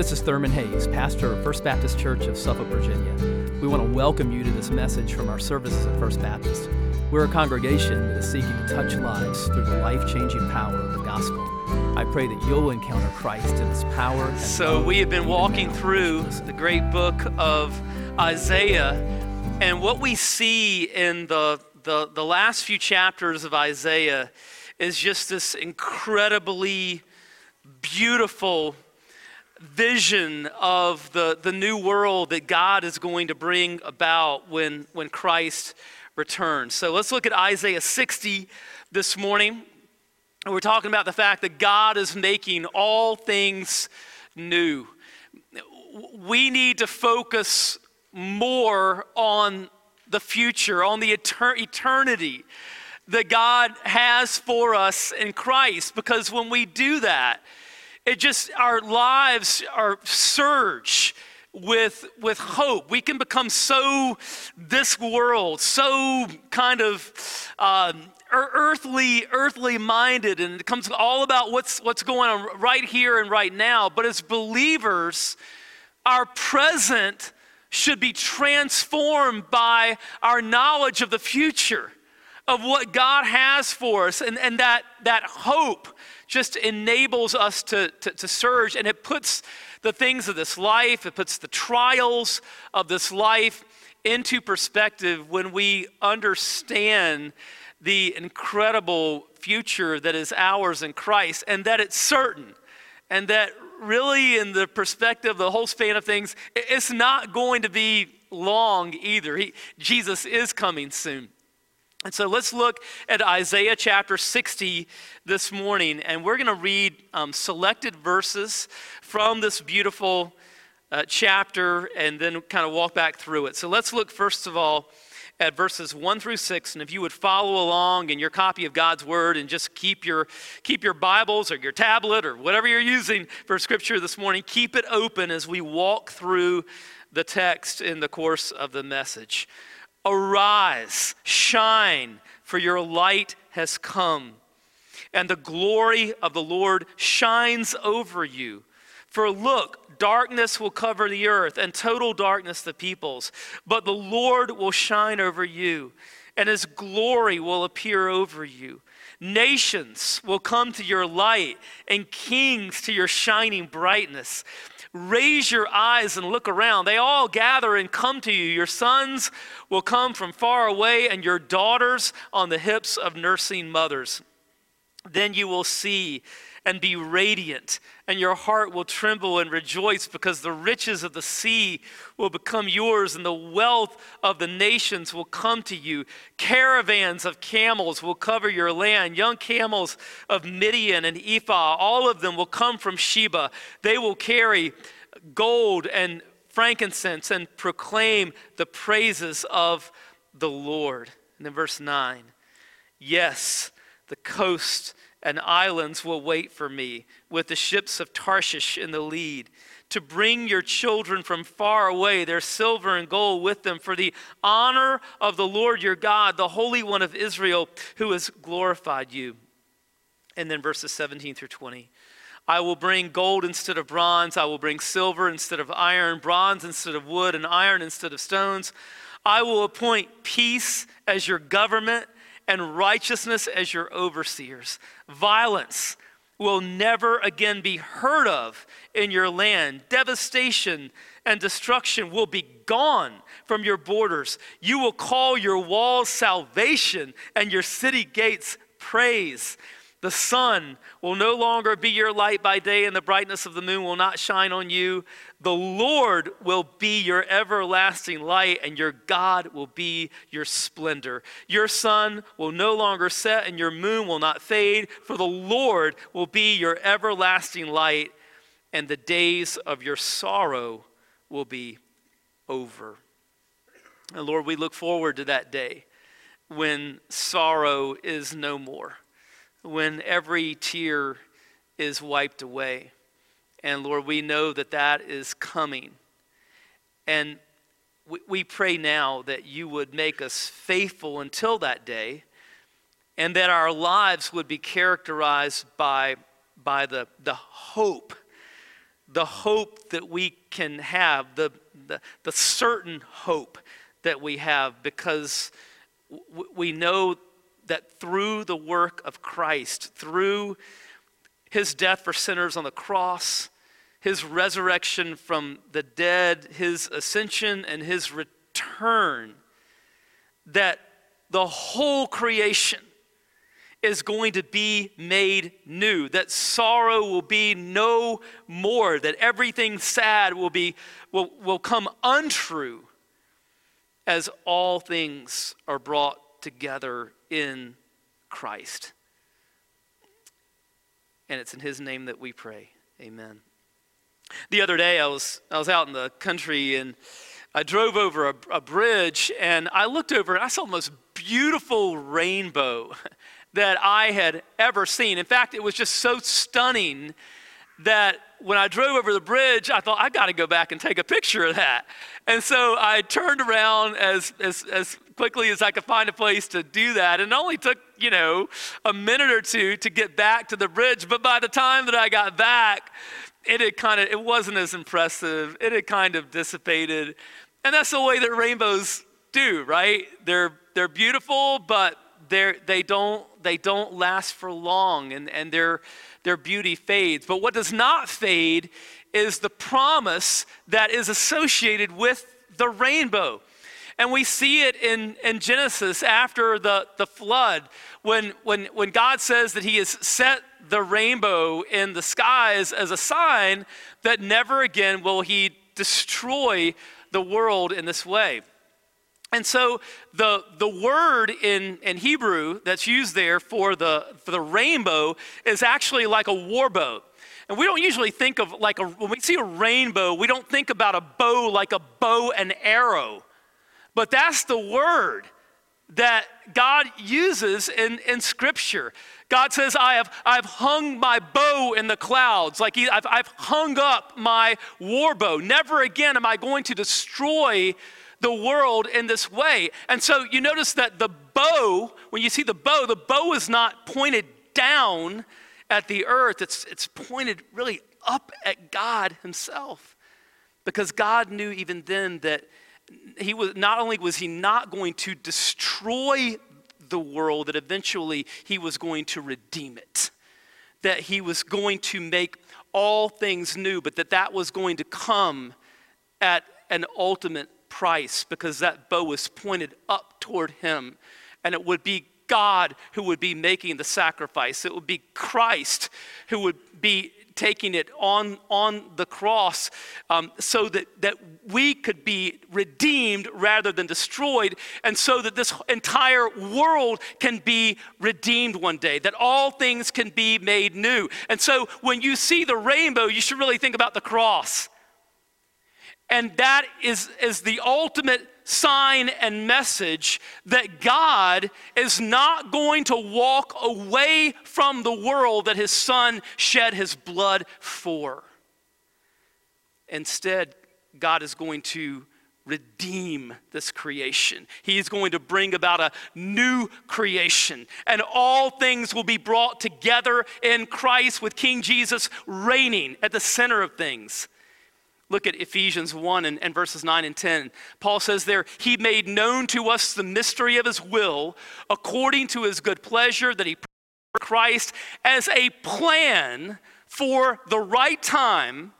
this is Thurman Hayes, pastor of First Baptist Church of Suffolk, Virginia. We want to welcome you to this message from our services at First Baptist. We're a congregation that is seeking to touch lives through the life changing power of the gospel. I pray that you'll encounter Christ in his power. so, we have been walking through the great book of Isaiah, and what we see in the, the, the last few chapters of Isaiah is just this incredibly beautiful vision of the, the new world that God is going to bring about when, when Christ returns. So let's look at Isaiah 60 this morning. We're talking about the fact that God is making all things new. We need to focus more on the future, on the etern- eternity that God has for us in Christ, because when we do that, it just, our lives are surge with, with hope. We can become so this world, so kind of um, earthly, earthly minded, and it comes all about what's, what's going on right here and right now. But as believers, our present should be transformed by our knowledge of the future, of what God has for us, and, and that, that hope just enables us to, to, to surge and it puts the things of this life, it puts the trials of this life into perspective when we understand the incredible future that is ours in Christ and that it's certain and that really in the perspective the whole span of things it's not going to be long either. He, jesus is coming soon. And so let's look at Isaiah chapter 60 this morning, and we're going to read um, selected verses from this beautiful uh, chapter and then kind of walk back through it. So let's look first of all at verses 1 through 6 and if you would follow along in your copy of God's word and just keep your keep your Bibles or your tablet or whatever you're using for scripture this morning keep it open as we walk through the text in the course of the message. Arise, shine, for your light has come, and the glory of the Lord shines over you. For look, darkness will cover the earth, and total darkness the peoples. But the Lord will shine over you, and his glory will appear over you. Nations will come to your light, and kings to your shining brightness. Raise your eyes and look around. They all gather and come to you. Your sons will come from far away, and your daughters on the hips of nursing mothers. Then you will see and be radiant, and your heart will tremble and rejoice because the riches of the sea will become yours, and the wealth of the nations will come to you. Caravans of camels will cover your land, young camels of Midian and Ephah, all of them will come from Sheba. They will carry gold and frankincense and proclaim the praises of the Lord. And then verse 9 Yes, the coast and islands will wait for me, with the ships of Tarshish in the lead, to bring your children from far away, their silver and gold with them, for the honor of the Lord your God, the Holy One of Israel, who has glorified you. And then verses 17 through 20. I will bring gold instead of bronze. I will bring silver instead of iron, bronze instead of wood, and iron instead of stones. I will appoint peace as your government and righteousness as your overseers. Violence will never again be heard of in your land. Devastation and destruction will be gone from your borders. You will call your walls salvation and your city gates praise. The sun will no longer be your light by day, and the brightness of the moon will not shine on you. The Lord will be your everlasting light, and your God will be your splendor. Your sun will no longer set, and your moon will not fade, for the Lord will be your everlasting light, and the days of your sorrow will be over. And Lord, we look forward to that day when sorrow is no more when every tear is wiped away. And Lord, we know that that is coming. And we, pray now that you would make us faithful until that day and that our lives would be characterized by, by the, the hope the hope that we can have, the, the, the certain hope that we have, because we know that through the work of Christ, through his death for sinners on the cross, his resurrection from the dead, his ascension, and his return, that the whole creation is going to be made new, that sorrow will be no more, that everything sad will, be, will, will come untrue as all things are brought together in Christ. And it's in his name that we pray. Amen. The other day, I was, I was out in the country and I drove over a, a bridge and I looked over and I saw the most beautiful rainbow that I had ever seen. In fact, it was just so stunning that when I drove over the bridge, I thought, I got to go back and take a picture of that. And so I turned around as, as, as quickly as I could find a place to do that. And it only took, you know, a minute or two to get back to the bridge. But by the time that I got back, it had kind of, it wasn't as impressive. It had kind of dissipated. And that's the way that rainbows do, right? They're, they're beautiful, but they're, they, don't, they don't last for long and, and their, their beauty fades. But what does not fade is the promise that is associated with the rainbow. And we see it in, in Genesis after the, the flood when, when, when God says that He has set the rainbow in the skies as a sign that never again will He destroy the world in this way. And so the, the word in, in Hebrew that's used there for the, for the rainbow is actually like a war bow. And we don't usually think of like a, when we see a rainbow, we don't think about a bow like a bow and arrow. But that's the word that God uses in, in Scripture. God says, I have, I've hung my bow in the clouds, like he, I've, I've hung up my war bow. Never again am I going to destroy the world in this way. And so you notice that the bow, when you see the bow, the bow is not pointed down at the earth, it's, it's pointed really up at God Himself. Because God knew even then that he was not only was he not going to destroy the world that eventually he was going to redeem it that he was going to make all things new but that that was going to come at an ultimate price because that bow was pointed up toward him. And it would be God who would be making the sacrifice. It would be Christ who would be taking it on, on the cross um, so that, that we could be redeemed rather than destroyed, and so that this entire world can be redeemed one day, that all things can be made new. And so when you see the rainbow, you should really think about the cross. And that is, is the ultimate sign and message that God is not going to walk away from the world that his son shed his blood for. Instead, God is going to redeem this creation. He is going to bring about a new creation, and all things will be brought together in Christ with King Jesus reigning at the center of things. Look at Ephesians 1 and, and, verses 9 and 10. Paul says there, He made known to us the mystery of His will according to His good pleasure that He Christ as a plan for the right time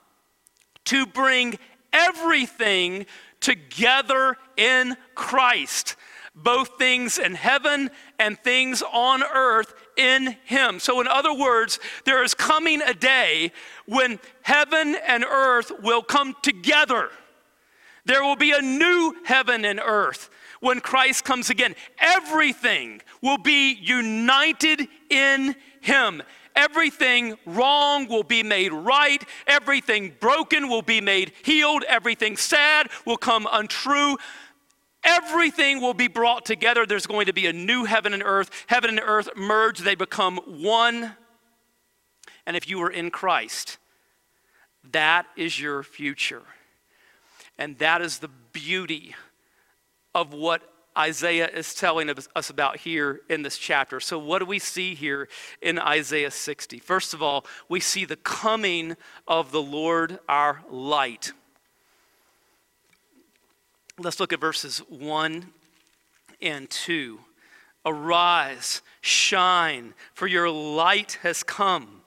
to bring everything together in Christ, both things in heaven and things on earth in him. So, in other words, there is coming a day when heaven and earth will come together. There will be a new heaven and earth when Christ comes again. Everything will be united in him. Everything wrong will be made right. Everything broken will be made healed. Everything sad will come untrue. Everything will be brought together. There's going to be a new heaven and earth. Heaven and earth merge, they become one. And if you are in Christ, that is your future. And that is the beauty of what Isaiah is telling us about here in this chapter. So, what do we see here in Isaiah 60? First of all, we see the coming of the Lord our light. Let's look at verses 1 and 2. Arise, shine, for your light has come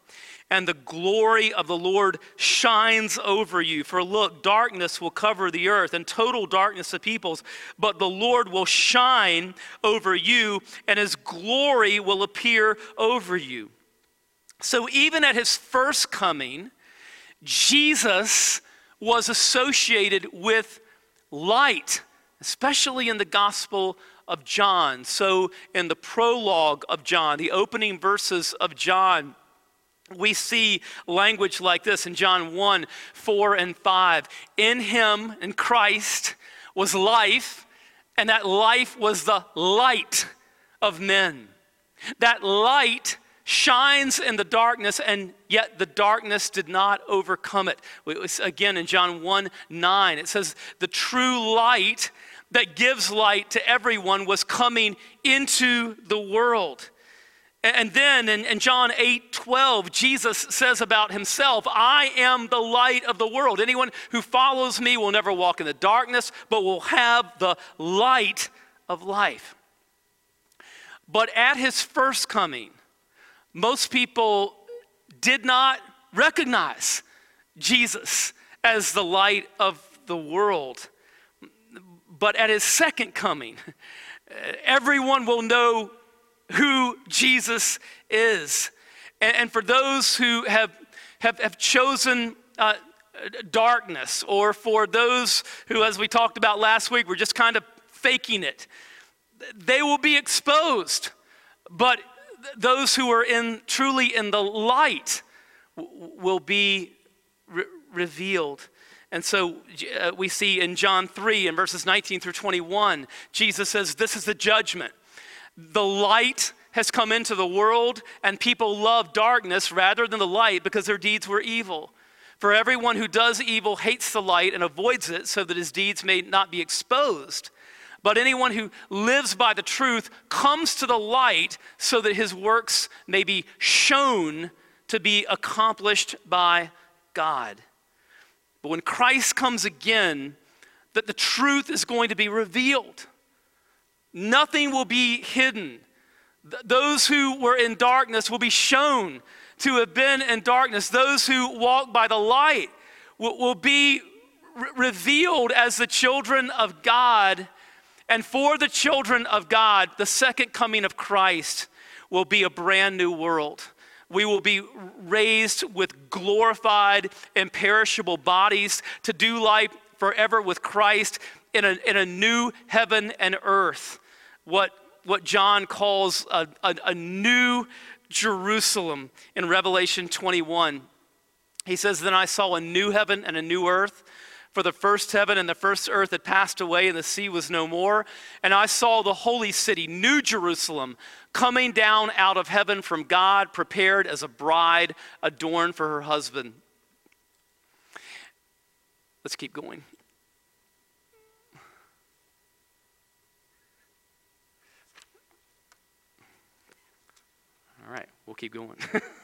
and the glory of the Lord shines over you. For look, darkness will cover the earth and total darkness of peoples, but the Lord will shine over you, and his glory will appear over you. So, even at his first coming, Jesus was associated with light, especially in the Gospel of John. So, in the prologue of John, the opening verses of John, we see language like this in John 1 4 and 5. In him, in Christ, was life, and that life was the light of men. That light shines in the darkness, and yet the darkness did not overcome it. it again, in John 1 9, it says, The true light that gives light to everyone was coming into the world. And then in, in, John 8 12, Jesus says about himself, I am the light of the world. Anyone who follows me will never walk in the darkness, but will have the light of life. But at his first coming, most people did not recognize Jesus as the light of the world. But at his second coming, everyone will know who Jesus is. And, and for those who have, have, have chosen uh, darkness, or for those who, as we talked about last week, were just kind of faking it, they will be exposed. But those who are in truly in the light will be re- revealed. And so uh, we see in John 3 in verses 19 through 21, Jesus says, This is the judgment. The light has come into the world, and people love darkness rather than the light because their deeds were evil. For everyone who does evil hates the light and avoids it so that his deeds may not be exposed. But anyone who lives by the truth comes to the light so that his works may be shown to be accomplished by God. But when Christ comes again, that the truth is going to be revealed. Nothing will be hidden. Th- those who were in darkness will be shown to have been in darkness. Those who walk by the light will, will be re- revealed as the children of God. And for the children of God, the second coming of Christ will be a brand new world. We will be raised with glorified, imperishable bodies to do life forever with Christ in a, in a new heaven and earth what, what John calls a, a, a new Jerusalem in Revelation 21. He says, Then I saw a new heaven and a new earth. For the first heaven and the first earth had passed away, and the sea was no more. And I saw the holy city, New Jerusalem, coming down out of heaven from God, prepared as a bride adorned for her husband. Let's keep going. All right, we'll keep going.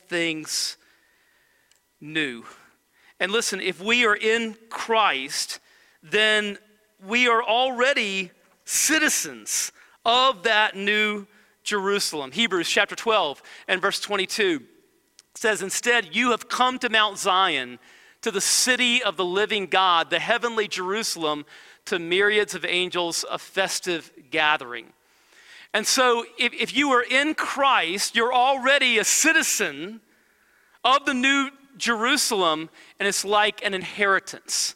things new. And listen, if we are in Christ, then we are already citizens of that new Jerusalem. Hebrews chapter 12 and verse 22 says, Instead, you have come to Mount Zion, to the city of the living God, the heavenly Jerusalem, to myriads of angels, a festive gathering. And so, if, if you are in Christ, you're already a citizen of the new Jerusalem, and it's like an inheritance.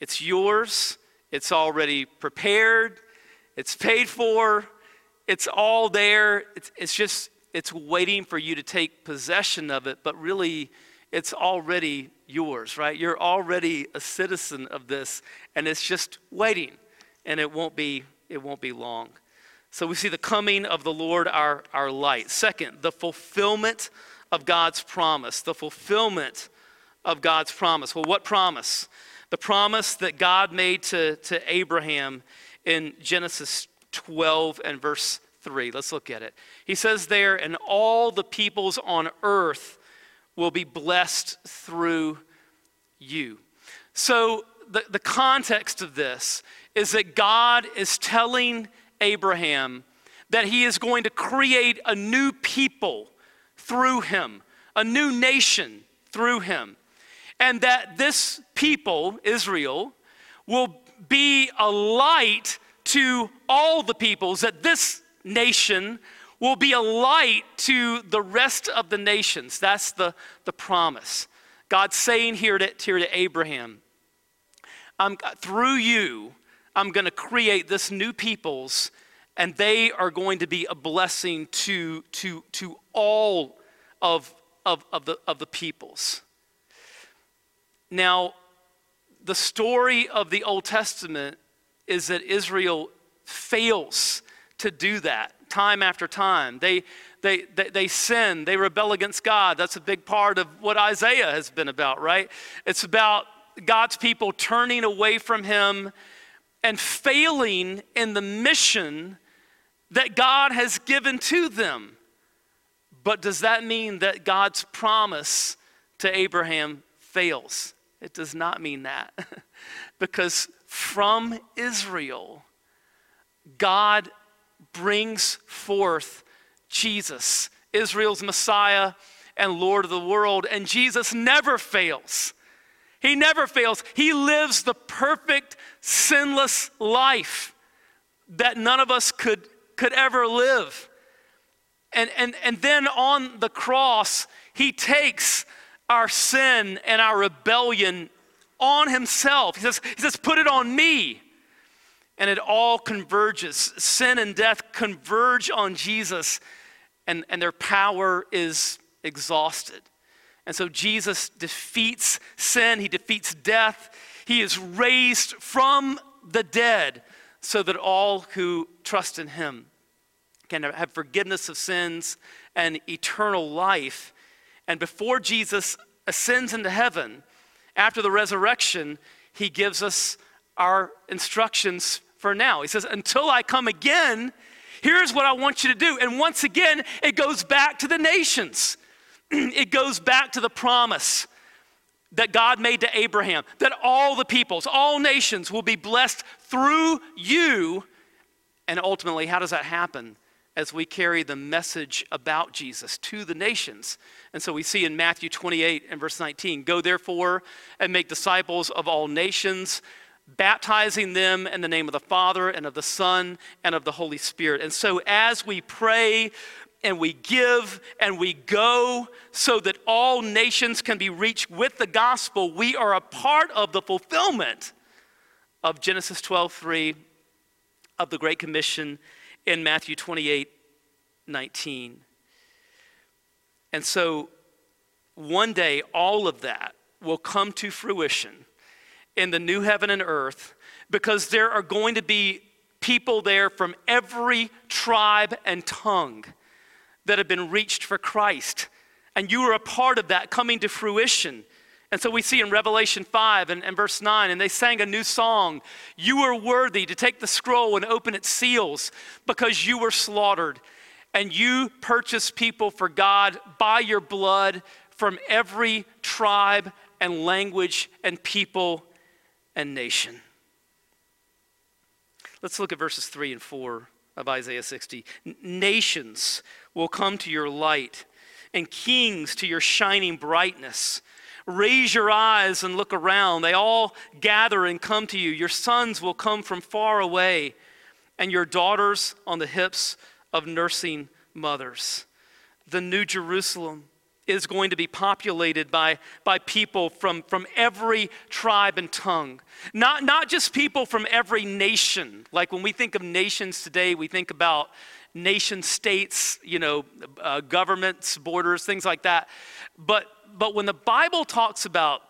It's yours, it's already prepared, it's paid for, it's all there. It's, it's just, it's waiting for you to take possession of it, but really, it's already yours, right? You're already a citizen of this, and it's just waiting, and it won't be, it won't be long. So we see the coming of the Lord, our, our light. Second, the fulfillment of God's promise. The fulfillment of God's promise. Well, what promise? The promise that God made to, to Abraham in Genesis 12 and verse 3. Let's look at it. He says there, and all the peoples on earth will be blessed through you. So, the, the context of this is that God is telling Abraham that he is going to create a new people through him, a new nation through him. And that this people, Israel, will be a light to all the peoples, that this nation will be a light to the rest of the nations. That's the, the promise. God's saying here to, here to Abraham, I'm, through you, I'm going to create this new peoples, and they are going to be a blessing to, to, to all of, of, of, the, of the peoples. Now, the story of the Old Testament is that Israel fails to do that time after time. They, they, they, they, sin, they rebel against God. That's a big part of what Isaiah has been about, right? It's about God's people turning away from Him and failing in the mission that God has given to them. But does that mean that God's promise to Abraham fails? It does not mean that. because from Israel, God brings forth Jesus, Israel's Messiah and Lord of the world. And Jesus never fails. He never fails. He lives the perfect, sinless life that none of us could, could ever live. And, and, and then on the cross, he takes our sin and our rebellion on himself. He says, he says, Put it on me and it all converges. Sin and death converge on Jesus, and, and their power is exhausted. And so Jesus defeats sin, he defeats death, he is raised from the dead so that all who trust in him can have forgiveness of sins and eternal life. And before Jesus ascends into heaven, after the resurrection, he gives us our instructions for now. He says, Until I come again, here's what I want you to do. And once again, it goes back to the nations, it goes back to the promise that God made to Abraham that all the peoples, all nations will be blessed through you. And ultimately, how does that happen? As we carry the message about Jesus to the nations. And so we see in Matthew 28 and verse 19 Go therefore and make disciples of all nations baptizing them in the name of the Father and of the Son and of the Holy Spirit. And so as we pray and we give and we go so that all nations can be reached with the gospel, we are a part of the fulfillment of Genesis 12:3 of the Great Commission in Matthew 28 19. And so one day all of that will come to fruition in the new heaven and earth because there are going to be people there from every tribe and tongue that have been reached for Christ. And you are a part of that coming to fruition. And so we see in Revelation 5 and, and, verse 9, and they sang a new song You are worthy to take the scroll and open its seals because you were slaughtered. And you purchased people for God by your blood from every tribe and language and people and nation. Let's look at verses 3 and 4 of Isaiah 60. Nations will come to your light, and kings to your shining brightness. Raise your eyes and look around. They all gather and come to you. Your sons will come from far away, and your daughters on the hips of nursing mothers. The New Jerusalem is going to be populated by, by people from, from every tribe and tongue. Not, not just people from every nation. Like when we think of nations today, we think about nation states, you know, uh, governments, borders, things like that. But, but when the Bible talks about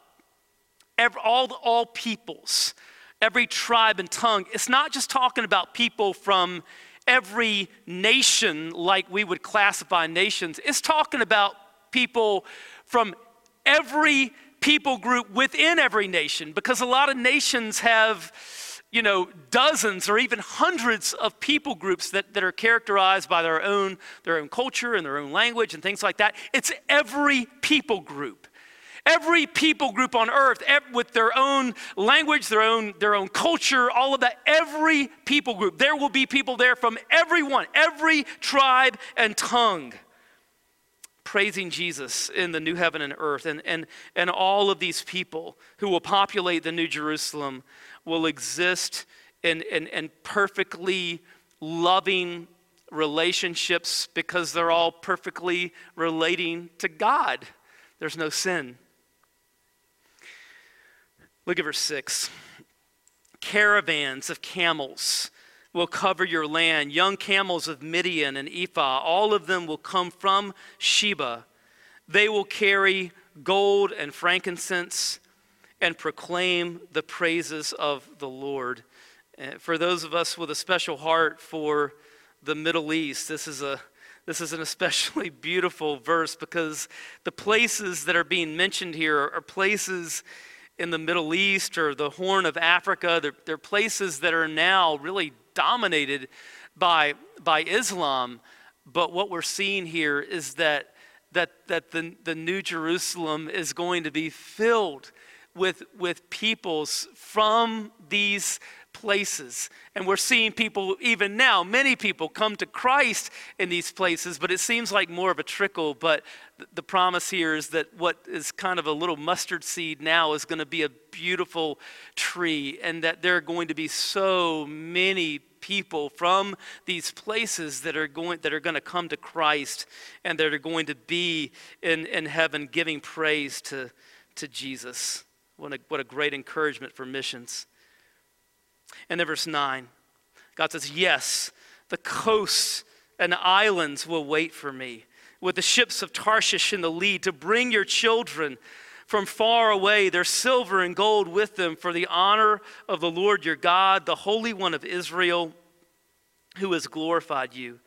every, all, all peoples, every tribe and tongue, it's not just talking about people from every nation like we would classify nations. It's talking about people from every people group within every nation because a lot of nations have you know dozens or even hundreds of people groups that, that are characterized by their own their own culture and their own language and things like that it's every people group every people group on earth with their own language their own their own culture all of that every people group there will be people there from everyone every tribe and tongue praising Jesus in the new heaven and earth. And, and, and all of these people who will populate the New Jerusalem will exist in, in, in perfectly loving relationships because they're all perfectly relating to God. There's no sin. Look at verse 6. Caravans of camels will cover your land. Young camels of Midian and Ephah, all of them will come from Sheba. They will carry gold and frankincense and proclaim the praises of the Lord. Uh, for those of us with a special heart for the Middle East, this is a this is an especially beautiful verse because the places that are being mentioned here are places in the Middle East or the Horn of Africa. They're, they're places that are now really dominated by, by Islam. But what we're seeing here is that, that, that the, the New Jerusalem is going to be filled with, with peoples from these places. And we're seeing people, even now, many people come to Christ in these places, but it seems like more of a trickle. But the promise here is that what is kind of a little mustard seed now is going to be a beautiful tree, and that there are going to be so many people from these places that are going that are going to come to Christ and that are going to be in, in heaven giving praise to, to Jesus. What a, what a great encouragement for missions. And then verse 9, God says, Yes, the coasts and islands will wait for me, with the ships of Tarshish in the lead, to bring your children from far away, their silver and gold with them, for the honor of the Lord your God, the Holy One of Israel, who has glorified you.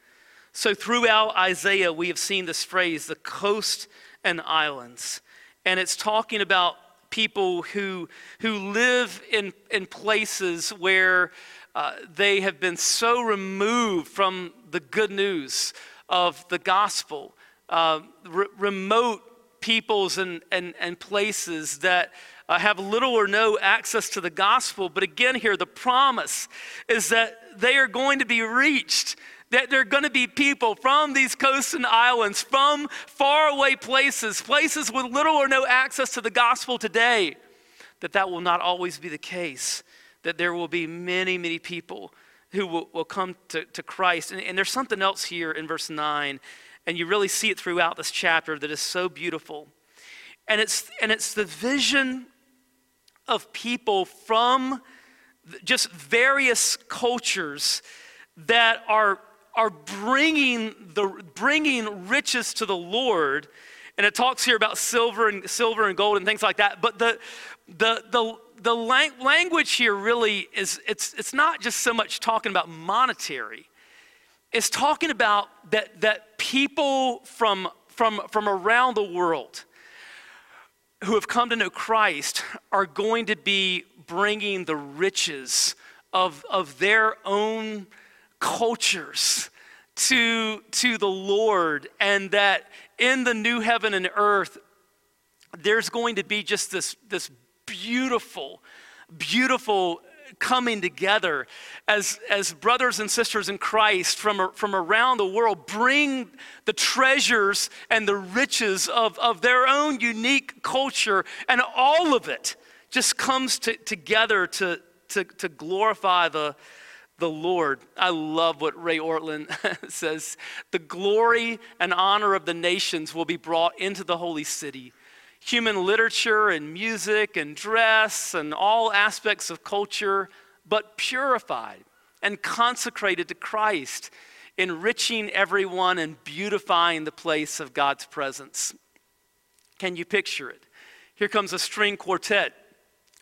So, throughout Isaiah, we have seen this phrase, the coast and islands. And it's talking about people who, who live in, in places where uh, they have been so removed from the good news of the gospel, uh, re- remote peoples and, and, and places that uh, have little or no access to the gospel. But again, here, the promise is that they are going to be reached that there are going to be people from these coasts and islands, from faraway places, places with little or no access to the gospel today, that that will not always be the case. That there will be many, many people who will, will come to, to Christ. And, and there's something else here in verse 9, and you really see it throughout this chapter that is so beautiful. And it's, and it's the vision of people from just various cultures that are are bringing, the, bringing riches to the Lord. And it talks here about silver and silver and gold and things like that. But the, the, the, the lang- language here really is, it's, it's not just so much talking about monetary. It's talking about that, that people from, from, from around the world who have come to know Christ are going to be bringing the riches of, of their own cultures to, to the Lord, and that in the new heaven and earth, there's going to be just this, this beautiful, beautiful coming together as, as brothers and sisters in Christ from, from around the world bring the treasures and the riches of, of their own unique culture, and all of it just comes to, together to, to, to glorify the, the Lord. I love what Ray Ortlund says. The glory and honor of the nations will be brought into the holy city. Human literature and music and dress and all aspects of culture, but purified and consecrated to Christ, enriching everyone and beautifying the place of God's presence. Can you picture it? Here comes a string quartet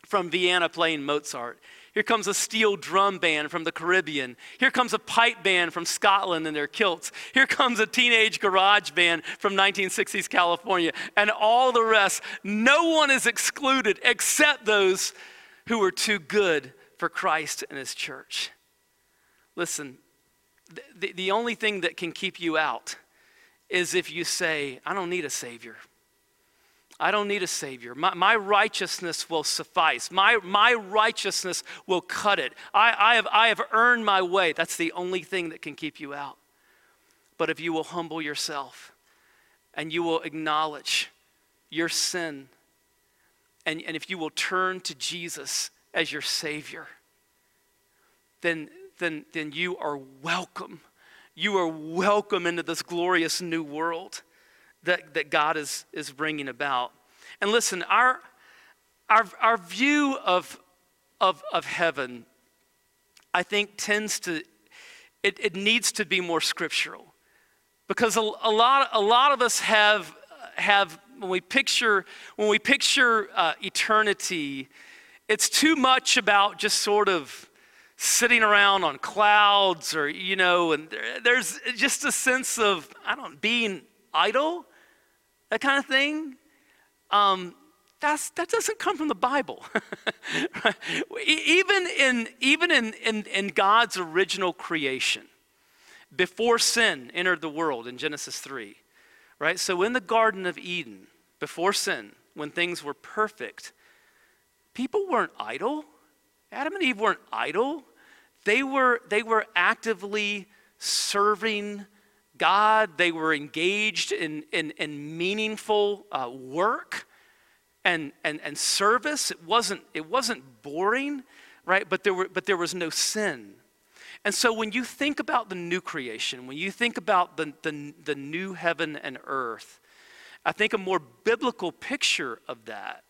from Vienna playing Mozart. Here comes a steel drum band from the Caribbean. Here comes a pipe band from Scotland in their kilts. Here comes a teenage garage band from 1960s California. And all the rest. No one is excluded except those who are too good for Christ and his church. Listen, the, the only thing that can keep you out is if you say, I don't need a Savior. I don't need a Savior. My, my righteousness will suffice. My, my righteousness will cut it. I, I, have, I have earned my way. That's the only thing that can keep you out. But if you will humble yourself and you will acknowledge your sin, and, and if you will turn to Jesus as your Savior, then, then, then you are welcome. You are welcome into this glorious new world that, that God is, is bringing about. And listen, our, our, our view of, of, of heaven, I think, tends to, it, it needs to be more scriptural. Because a, a, lot, a lot of us have, have when we picture, when we picture uh, eternity, it's too much about just sort of sitting around on clouds or, you know, and there's just a sense of, I don't being idle that kind of thing, um, that's, that doesn't come from the Bible. even in, even in, in, in God's original creation, before sin entered the world in Genesis 3, right? So in the Garden of Eden, before sin, when things were perfect, people weren't idle. Adam and Eve weren't idle. They were, they were actively serving God. They were engaged in, in, in meaningful uh, work and, and, and service. It wasn't, it wasn't boring, right? But there, were, but there was no sin. And so when you think about the new creation, when you think about the, the, the new heaven and earth, I think a more biblical picture of that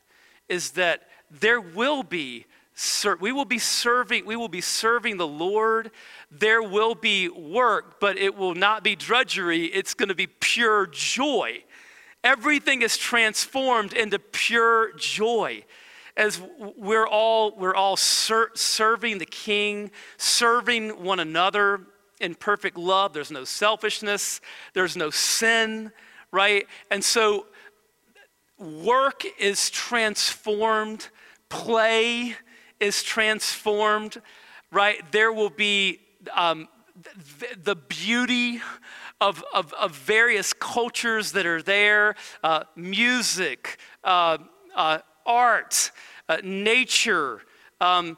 is that there will be we will be serving we will be serving the lord. There will be work but it will not be drudgery. It's going to be pure joy. Everything is transformed into pure joy. As we're all we're all ser- serving the king serving one another in perfect love. There's no selfishness. There's no sin right? And so work is transformed. Play is transformed, right? There will be um, th- the beauty of, of, of, various cultures that are there uh, music, uh, uh, art, uh, nature, um,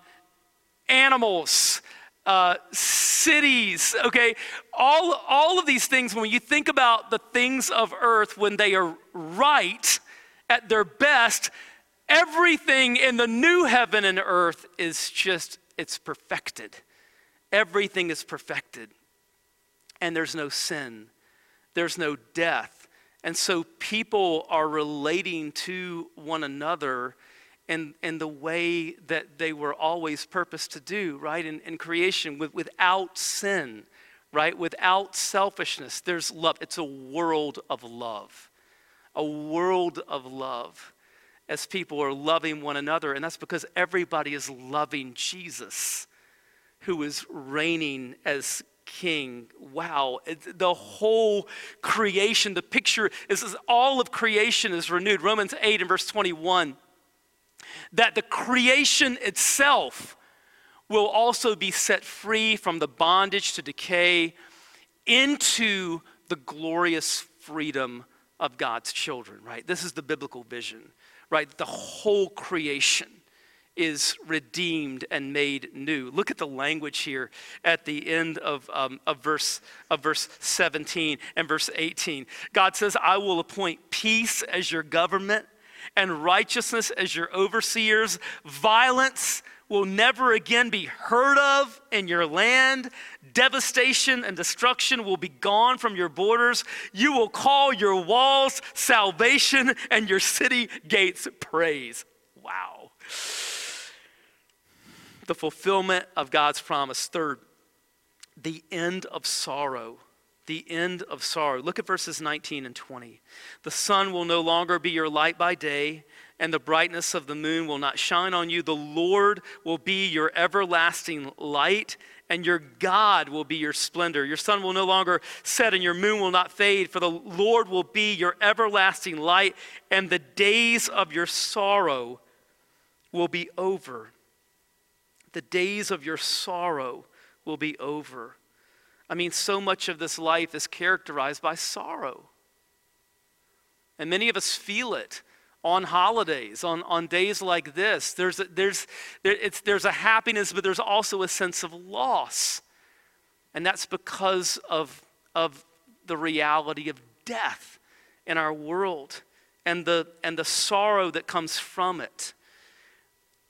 animals. Uh, cities, okay, all, all of these things, when you think about the things of earth, when they are right at their best, Everything in the new heaven and earth is just, it's perfected. Everything is perfected. And there's no sin, there's no death. And so people are relating to one another in, in the way that they were always purposed to do, right? In, in creation, with, without sin, right? Without selfishness. There's love. It's a world of love. A world of love as people are loving one another. And that's because everybody is loving Jesus, who is reigning as king. Wow. The whole creation, the picture is all of creation is renewed. Romans 8 and verse 21. That the creation itself will also be set free from the bondage to decay into the glorious freedom of God's children, right? This is the biblical vision right? The whole creation is redeemed and made new. Look at the language here at the end of, um, of, verse, of verse 17 and verse 18. God says, I will appoint peace as your government and righteousness as your overseers. Violence will never again be heard of in your land. Devastation and destruction will be gone from your borders. You will call your walls salvation and your city gates praise. Wow. The fulfillment of God's promise. Third, the end of sorrow the end of sorrow. Look at verses 19 and 20. The sun will no longer be your light by day, and the brightness of the moon will not shine on you. The Lord will be your everlasting light, and your God will be your splendor. Your sun will no longer set, and your moon will not fade, for the Lord will be your everlasting light, and the days of your sorrow will be over. The days of your sorrow will be over. I mean, so much of this life is characterized by sorrow. And many of us feel it on holidays, on, on days like this. There's a, there's, there, it's, there's a happiness, but there's also a sense of loss. And that's because of, of the reality of death in our world and the, and the sorrow that comes from it.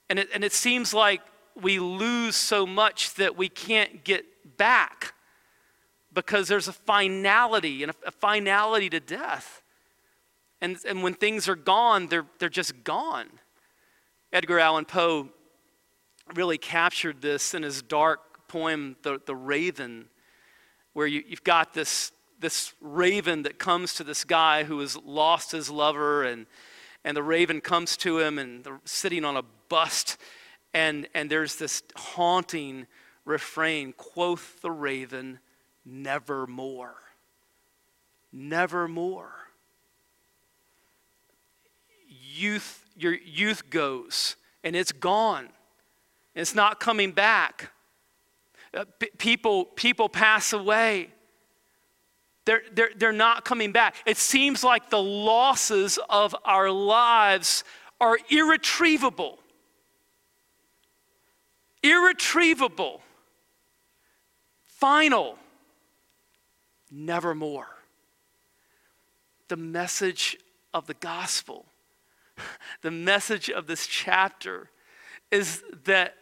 And, it. and it seems like we lose so much that we can't get back because there's a finality and a, a finality to death. And, and when things are gone, they're, they're just gone. Edgar Allan Poe really captured this in his dark poem, The, the Raven, where you, you've got this, this raven that comes to this guy who has lost his lover, and, and the raven comes to him and they're sitting on a bust, and, and there's this haunting refrain Quoth the raven, nevermore. Nevermore. Youth, your youth goes and it's gone. It's not coming back. Uh, people, people pass away. They're, they're, they're not coming back. It seems like the losses of our lives are irretrievable. Irretrievable. Final nevermore. The message of the gospel, the message of this chapter is that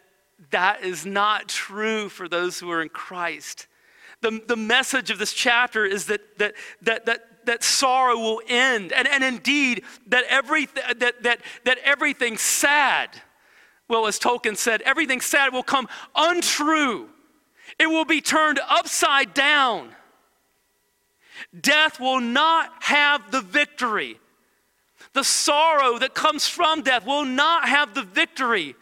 that is not true for those who are in Christ. The, the message of this chapter is that, that, that, that, that sorrow will end, and, and indeed that, every, that, that, that everything sad, well, as Tolkien said, everything sad will come untrue. It will be turned upside down. Death will not have the victory. The sorrow that comes from death will not have the victory.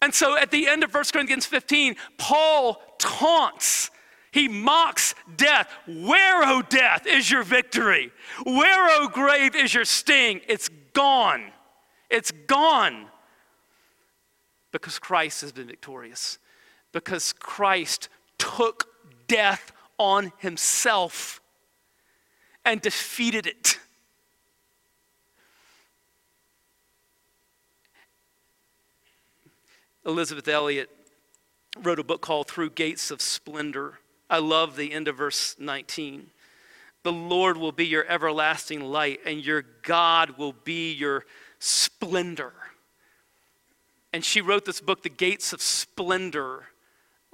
And so at the end of 1 Corinthians 15, Paul taunts, he mocks death. Where, O oh, death, is your victory? Where, O oh, grave, is your sting? It's gone. It's gone. Because Christ has been victorious. Because Christ took death on himself and defeated it. Elisabeth Elliot wrote a book called Through Gates of Splendor. I love the end of verse 19. The Lord will be your everlasting light, and your God will be your splendor. And she wrote this book, The Gates of Splendor,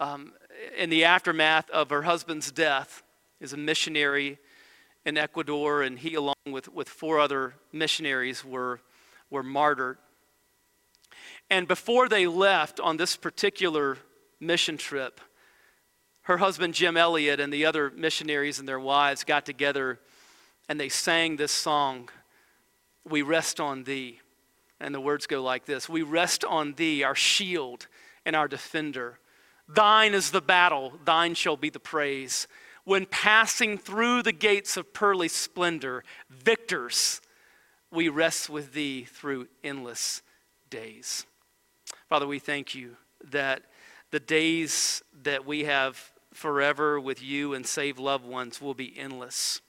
um, in the aftermath of her husband's death as a missionary in Ecuador, and he, along with, with four other missionaries, were, were martyred. And before they left on this particular mission trip, her husband Jim Elliot and the other missionaries and their wives got together and they sang this song, We Rest on Thee. And the words go like this We rest on Thee, our shield and our defender. Thine is the battle, thine shall be the praise when passing through the gates of pearly splendor, victors, we rest with thee through endless days. Father, we thank you that the days that we have forever with you and save loved ones will be endless.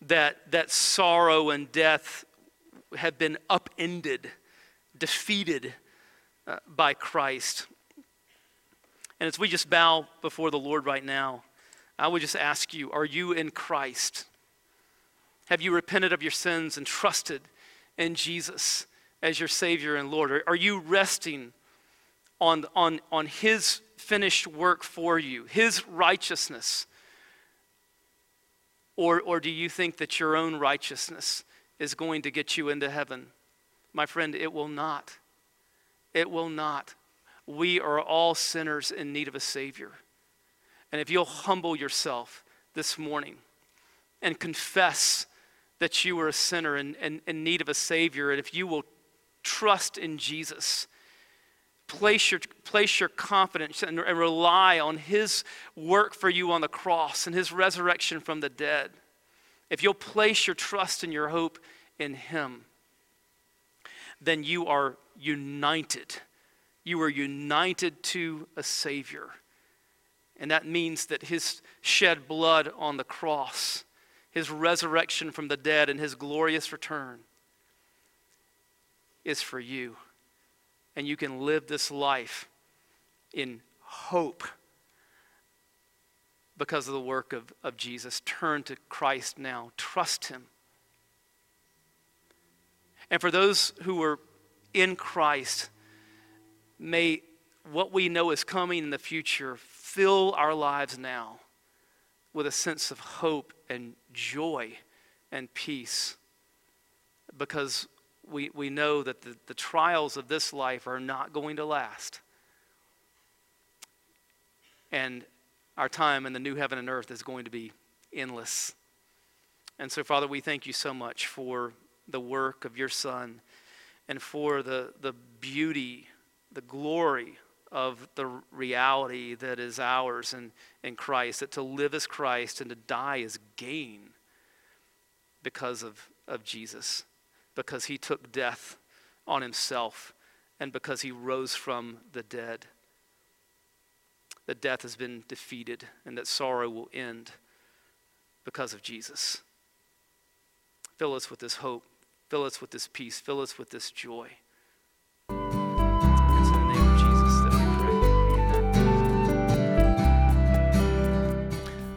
That, that sorrow and death have been upended, defeated uh, by Christ. And as we just bow before the Lord right now, I would just ask you are you in Christ? Have you repented of your sins and trusted in Jesus as your Savior and Lord? Are you resting on, on, on His finished work for you, His righteousness? Or, or do you think that your own righteousness is going to get you into heaven? My friend, it will not. It will not. We are all sinners in need of a Savior. And if you'll humble yourself this morning and confess that you are a sinner and in, need of a Savior, and if you will trust in Jesus, place your, place your confidence and, and rely on His work for you on the cross and His resurrection from the dead, if you'll place your trust and your hope in Him, then you are united. You are united to a Savior. And that means that His shed blood on the cross, His resurrection from the dead, and His glorious return is for you. And you can live this life in hope because of the work of, of Jesus. Turn to Christ now, trust Him. And for those who are in Christ, may what we know is coming in the future fill our lives now with a sense of hope and joy and peace because we, we know that the, the trials of this life are not going to last. And our time in the new heaven and earth is going to be endless. And so, Father, we thank you so much for the work of your Son and for the, the beauty, the glory of the reality that is ours in, in Christ, that to live as Christ and to die is gain because of, of Jesus, because he took death on himself and because he rose from the dead. That death has been defeated and that sorrow will end because of Jesus. Fill us with this hope. Fill us with this peace. Fill us with this joy.